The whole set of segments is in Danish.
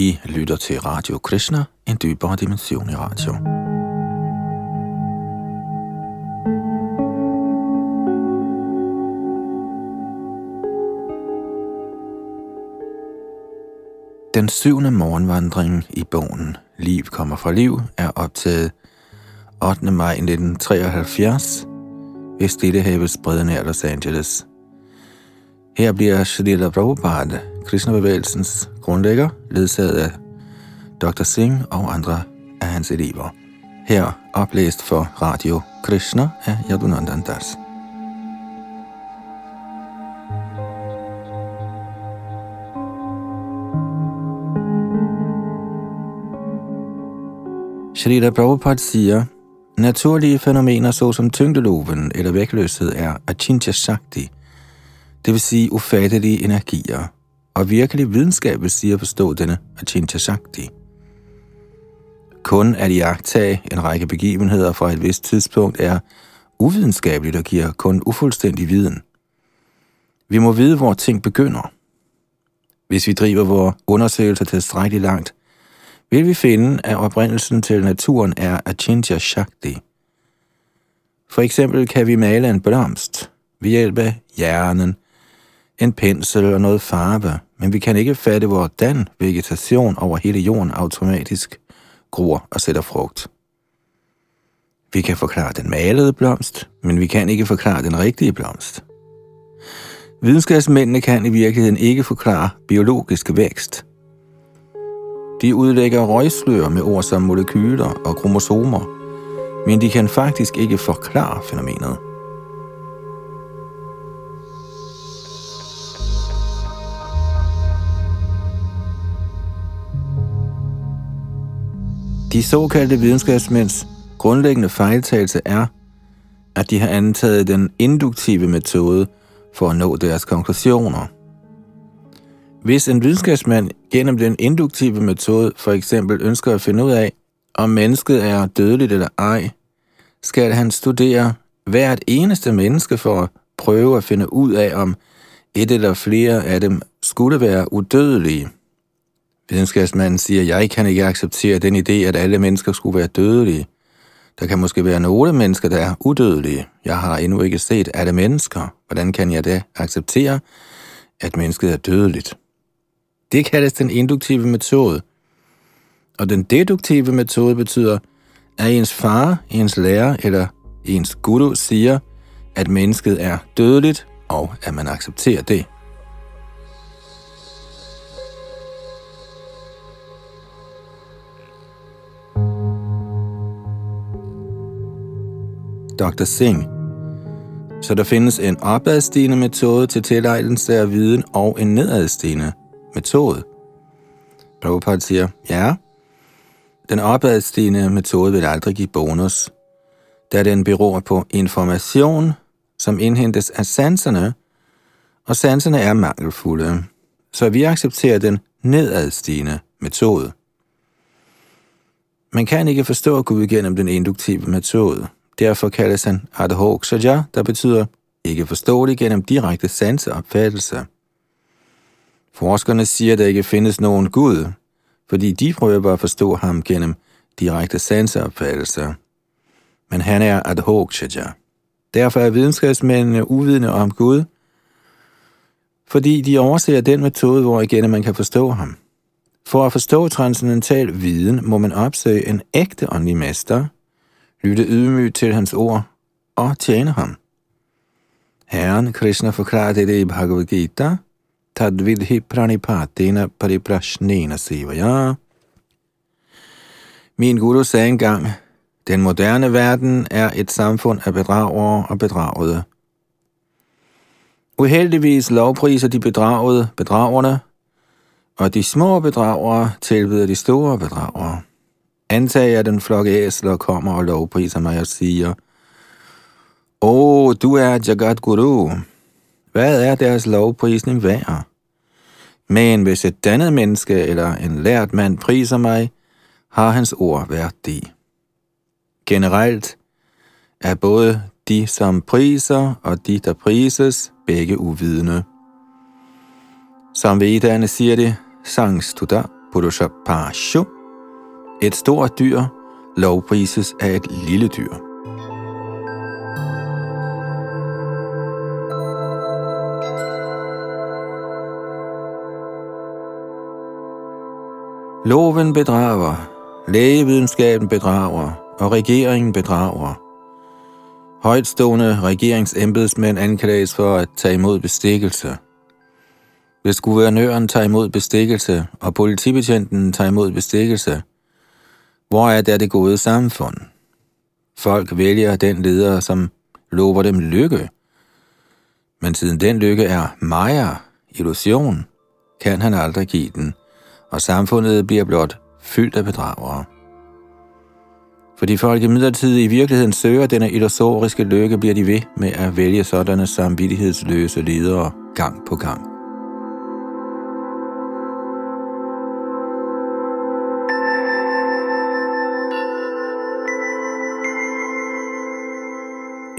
I lytter til Radio Krishna, en dybere dimension i radio. Den syvende morgenvandring i bogen Liv kommer fra liv er optaget 8. maj 1973 ved Stillehavets bredde nær Los Angeles. Her bliver Shrila Prabhupada, Krishna-bevægelsens grundlægger, ledsaget af Dr. Singh og andre af hans elever. Her oplæst for Radio Krishna af Yadunandan Das. Shrita Prabhupada siger, naturlige fænomener såsom tyngdeloven eller vægtløshed er achintya shakti, det vil sige ufattelige energier, og virkelig videnskab vil sige at forstå denne achintya shakti. Kun at iagtage en række begivenheder fra et vist tidspunkt er uvidenskabeligt og giver kun ufuldstændig viden. Vi må vide, hvor ting begynder. Hvis vi driver vores undersøgelser tilstrækkeligt langt, vil vi finde, at oprindelsen til naturen er Achintya Shakti. For eksempel kan vi male en blomst ved hjælp af hjernen, en pensel og noget farve, men vi kan ikke fatte, hvordan vegetation over hele jorden automatisk gror og sætter frugt. Vi kan forklare den malede blomst, men vi kan ikke forklare den rigtige blomst. Videnskabsmændene kan i virkeligheden ikke forklare biologisk vækst – de udlægger røgslør med ord som molekyler og kromosomer, men de kan faktisk ikke forklare fænomenet. De såkaldte videnskabsmænds grundlæggende fejltagelse er, at de har antaget den induktive metode for at nå deres konklusioner – hvis en videnskabsmand gennem den induktive metode for eksempel ønsker at finde ud af, om mennesket er dødeligt eller ej, skal han studere hvert eneste menneske for at prøve at finde ud af, om et eller flere af dem skulle være udødelige. Videnskabsmanden siger, jeg kan ikke acceptere den idé, at alle mennesker skulle være dødelige. Der kan måske være nogle mennesker, der er udødelige. Jeg har endnu ikke set alle mennesker. Hvordan kan jeg da acceptere, at mennesket er dødeligt? Det kaldes den induktive metode. Og den deduktive metode betyder, at ens far, ens lærer eller ens guru siger, at mennesket er dødeligt, og at man accepterer det. Dr. Singh. Så der findes en opadstigende metode til tilegnelse af viden og en nedadstigende metode. Prabhupada siger, ja, den opadstigende metode vil aldrig give bonus, da den beror på information, som indhentes af sanserne, og sanserne er mangelfulde, så vi accepterer den nedadstigende metode. Man kan ikke forstå Gud gennem den induktive metode. Derfor kaldes han adhoksaja, der betyder ikke forståelig gennem direkte sanseopfattelse. Forskerne siger, at der ikke findes nogen Gud, fordi de prøver at forstå ham gennem direkte sanseopfattelse. Men han er adhokchaja. Derfor er videnskabsmændene uvidende om Gud, fordi de overser den metode, hvor igen man kan forstå ham. For at forstå transcendental viden, må man opsøge en ægte åndelig mester, lytte ydmygt til hans ord og tjene ham. Herren Krishna forklarer dette i Bhagavad Gita – tadvidhi pranipatina pariprashnena sivaya. Min guru sagde engang, den moderne verden er et samfund af bedragere og bedragede. Uheldigvis lovpriser de bedragede bedragerne, og de små bedragere tilbyder de store bedragere. Antag, at den flok æsler kommer og lovpriser mig og siger, Åh, oh, du er Jagat Guru. Hvad er deres lovprisning værd? Men hvis et dannet menneske eller en lært mand priser mig, har hans ord værdi. Generelt er både de, som priser, og de, der prises, begge uvidende. Som vedderne siger det, sangstuda, Purusha Pashu. Et stort dyr lovprises af et lille dyr. Loven bedrager, lægevidenskaben bedrager, og regeringen bedrager. Højtstående regeringsembedsmænd anklages for at tage imod bestikkelse. Hvis guvernøren tager imod bestikkelse, og politibetjenten tager imod bestikkelse, hvor er der det gode samfund? Folk vælger den leder, som lover dem lykke. Men siden den lykke er Maya, illusion, kan han aldrig give den, og samfundet bliver blot fyldt af bedragere. Fordi folk i midlertid i virkeligheden søger denne illusoriske lykke, bliver de ved med at vælge sådanne samvittighedsløse ledere gang på gang.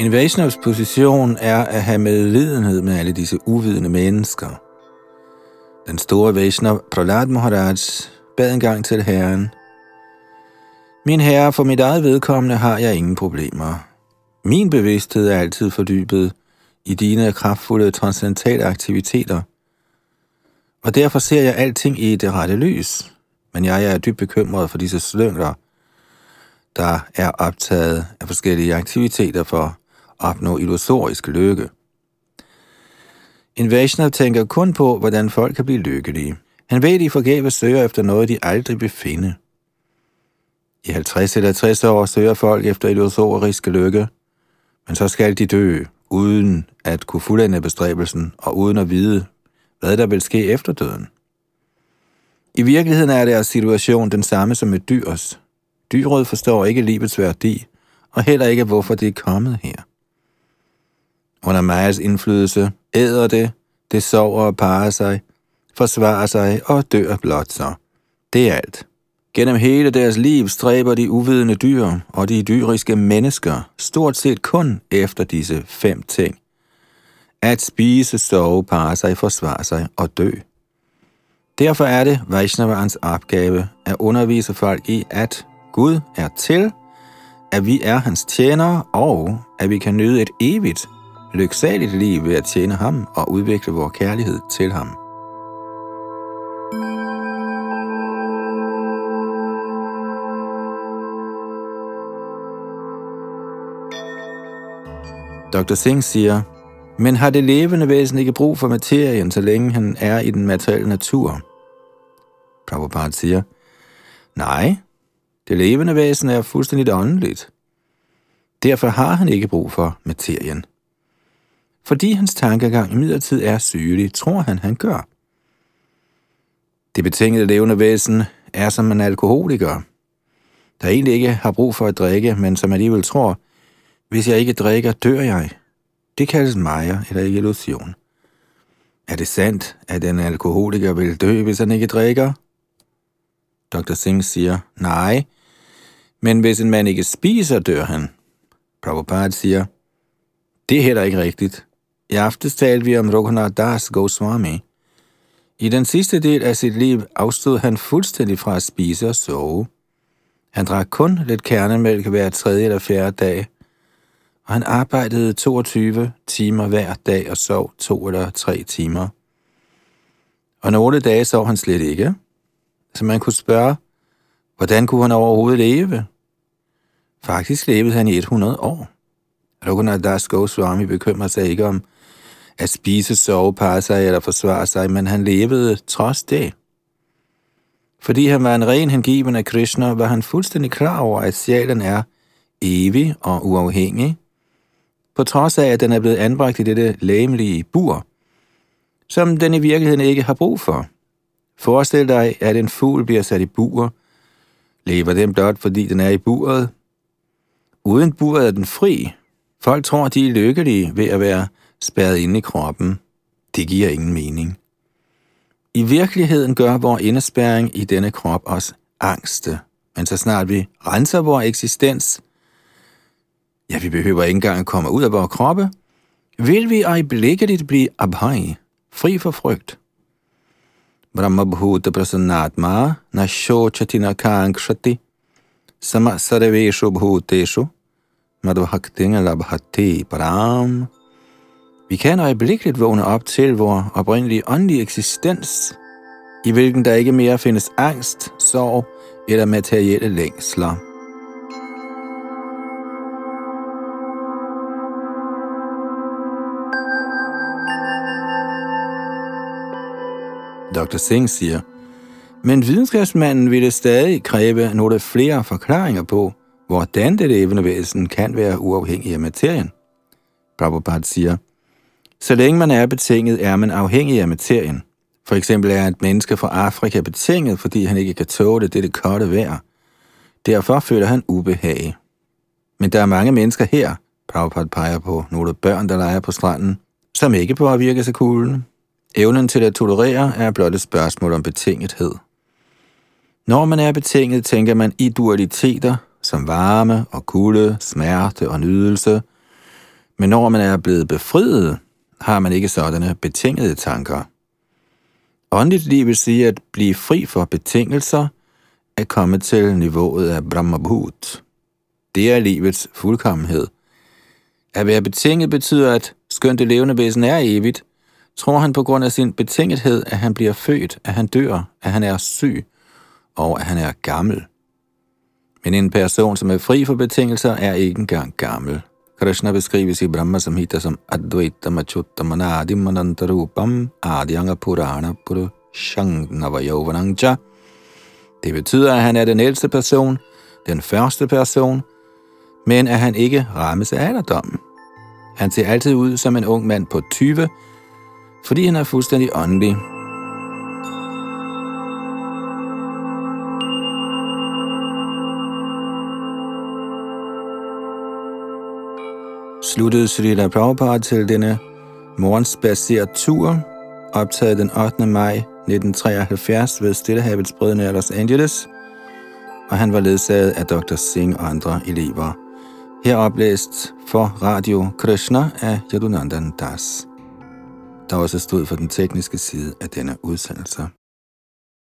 En Vaishnavs position er at have medlidenhed med alle disse uvidende mennesker. Den store Vaishnav Prahlad Maharaj bad engang til Herren, Min herre, for mit eget vedkommende har jeg ingen problemer. Min bevidsthed er altid fordybet i dine kraftfulde transcendentale aktiviteter, og derfor ser jeg alting i det rette lys. Men jeg er dybt bekymret for disse slyngler, der er optaget af forskellige aktiviteter for opnå illusorisk lykke. En Vaishnav tænker kun på, hvordan folk kan blive lykkelige. Han ved, de forgæves søger efter noget, de aldrig vil finde. I 50 eller 60 år søger folk efter illusorisk lykke, men så skal de dø, uden at kunne fuldende bestræbelsen og uden at vide, hvad der vil ske efter døden. I virkeligheden er deres situation den samme som et dyrs. Dyret forstår ikke livets værdi, og heller ikke, hvorfor det er kommet her. Under Majas indflydelse æder det, det sover og parer sig, forsvarer sig og dør blot så. Det er alt. Gennem hele deres liv stræber de uvidende dyr og de dyriske mennesker stort set kun efter disse fem ting. At spise, sove, parre sig, forsvare sig og dø. Derfor er det Vaishnavans opgave at undervise folk i, at Gud er til, at vi er hans tjenere, og at vi kan nyde et evigt lyksaligt liv ved at tjene ham og udvikle vores kærlighed til ham. Dr. Singh siger, men har det levende væsen ikke brug for materien, så længe han er i den materielle natur? Prabhupada siger, nej, det levende væsen er fuldstændig åndeligt. Derfor har han ikke brug for materien. Fordi hans tankegang i er sygelig, tror han, han gør. Det betingede levende væsen er som en alkoholiker, der egentlig ikke har brug for at drikke, men som alligevel tror, hvis jeg ikke drikker, dør jeg. Det kaldes Maja eller illusion. Er det sandt, at en alkoholiker vil dø, hvis han ikke drikker? Dr. Singh siger, nej, men hvis en mand ikke spiser, dør han. Prabhupada siger, det er heller ikke rigtigt. I aftes talte vi om Raghunath Das Goswami. I den sidste del af sit liv afstod han fuldstændig fra at spise og sove. Han drak kun lidt kernemælk hver tredje eller fjerde dag, og han arbejdede 22 timer hver dag og sov to eller tre timer. Og nogle dage sov han slet ikke. Så man kunne spørge, hvordan kunne han overhovedet leve? Faktisk levede han i 100 år. Raghunath Das Goswami bekymrer sig ikke om at spise, sove, passe sig eller forsvare sig, men han levede trods det. Fordi han var en ren hengiven af Krishna, var han fuldstændig klar over, at sjælen er evig og uafhængig, på trods af, at den er blevet anbragt i dette læmelige bur, som den i virkeligheden ikke har brug for. Forestil dig, at en fugl bliver sat i bur. Lever den blot, fordi den er i buret? Uden buret er den fri. Folk tror, de er lykkelige ved at være spærret inde i kroppen. Det giver ingen mening. I virkeligheden gør vores indespærring i denne krop os angste. Men så snart vi renser vores eksistens, ja, vi behøver ikke engang at komme ud af vores kroppe, vil vi øjeblikkeligt blive abhai, fri for frygt. Brahmabhuta prasannatma na shochatina Kankshati Sama Sarveshu Bhuteshu Madhvaktinga Labhati Param vi kan øjeblikkeligt vågne op til vor oprindelige åndelige eksistens, i hvilken der ikke mere findes angst, sorg eller materielle længsler. Dr. Singh siger, men videnskabsmanden ville stadig kræve nogle flere forklaringer på, hvordan det levende væsen kan være uafhængig af materien. Prabhupada siger, så længe man er betinget, er man afhængig af materien. For eksempel er et menneske fra Afrika betinget, fordi han ikke kan tåle det, det kolde vejr. Derfor føler han ubehag. Men der er mange mennesker her, Prabhupada peger på nogle børn, der leger på stranden, som ikke påvirkes af kulden. Evnen til at tolerere er blot et spørgsmål om betingethed. Når man er betinget, tænker man i dualiteter, som varme og kulde, smerte og nydelse. Men når man er blevet befriet, har man ikke sådanne betingede tanker. Åndeligt liv vil sige at blive fri for betingelser, at komme til niveauet af Brahmabhut. Det er livets fuldkommenhed. At være betinget betyder, at skønt det levende væsen er evigt, tror han på grund af sin betingethed, at han bliver født, at han dør, at han er syg og at han er gammel. Men en person, som er fri for betingelser, er ikke engang gammel. Krishna beskrives i Brahma Samhita som Advaita Machutta Adimanantarupam Manantarupam Adhyanga Purana Purushang Navayovanangja. Det betyder, at han er den ældste person, den første person, men at han ikke rammes af alderdommen. Han ser altid ud som en ung mand på 20, fordi han er fuldstændig åndelig. Sluttede Srila Prabhupada til denne morgensbaseret tur, optaget den 8. maj 1973 ved Stillehavets Brødrene af Los Angeles, og han var ledsaget af Dr. Singh og andre elever. Her oplæst for Radio Krishna af Yadunandan Das der også stod for den tekniske side af denne udsendelse.